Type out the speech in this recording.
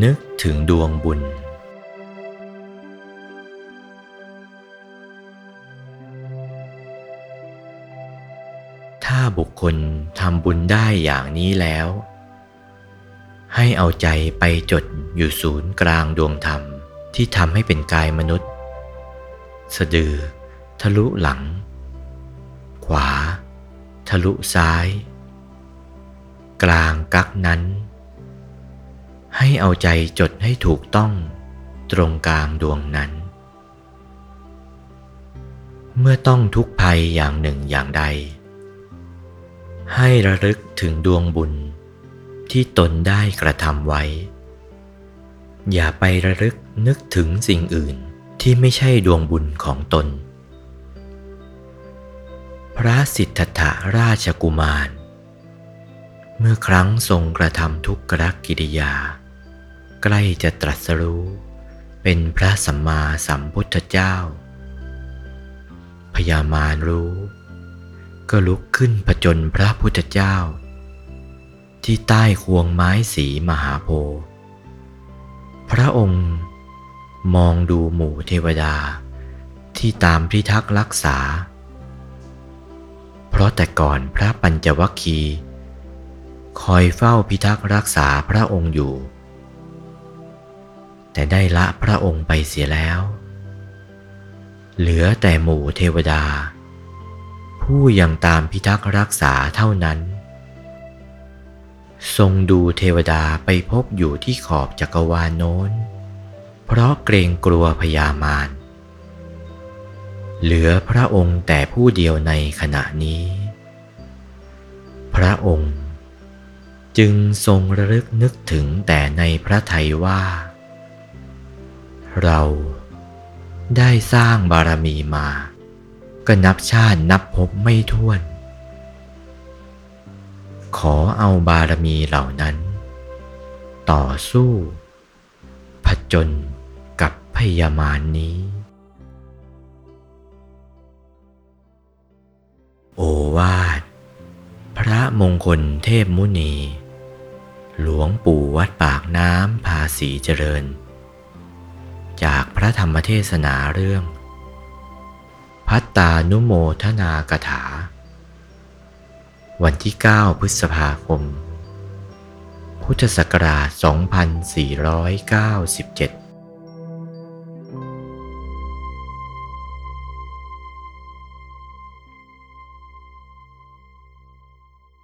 นึกถึงดวงบุญ ถ้าบุคคลทำบุญได้อย่างนี้แล้ว ให้เอาใจไปจดอยู่ศูนย์กลางดวงธรรมที่ทำให้เป็นกายมนุษย์ สะดือ ทะลุหลัง ขวา ทะลุซ้าย กลางกักนั้น ให้เอาใจจดให้ถูกต้องตรงกลางดวงนั้น เมื่อต้องทุกภัยอย่างหนึ่งอย่างใด ให้ระลึกถึงดวงบุญที่ตนได้กระทำไว้ อย่าไประลึกนึกถึงสิ่งอื่นที่ไม่ใช่ดวงบุญของตน พระสิทธัตถราชกุมาร เมื่อครั้งทรงกระทำทุกขกิริยา ใกล้จะตรัสรู้ เป็นพระสัมมาสัมพุทธเจ้า พญามารรู้ ก็ลุกขึ้นผจญพระพุทธเจ้า ที่ใต้ควงไม้สีมหาโพธิ์พระองค์มองดูหมู่เทวดาที่ตามพิทักษ์รักษา เพราะแต่ก่อนพระปัญจวัคคีย์คอยเฝ้าพิทักษ์รักษาพระองค์อยู่ แต่ได้ละพระองค์ไปเสียแล้ว เหลือแต่หมู่เทวดา ผู้ยังตามพิทักษ์รักษาเท่านั้น ทรงดูเทวดาไปพบอยู่ที่ขอบจักรวาลโน้น เพราะเกรงกลัวพญามาร เหลือพระองค์แต่ผู้เดียวในขณะนี้ พระองค์จึงทรงระลึกนึกถึงแต่ในพระทัยว่า เราได้สร้างบารมีมา ก็นับชาตินับพบไม่ถ้วน ขอเอาบารมีเหล่านั้น ต่อสู้ ผจญกับพยามานนี้ โอวาท พระมงคลเทพมุนี หลวงปู่วัดปากน้ำภาษีเจริญ จากพระธรรมเทศนาเรื่อง พัตตานุโมทนากถา วันที่ 9 พฤษภาคม พุทธศักราช 2497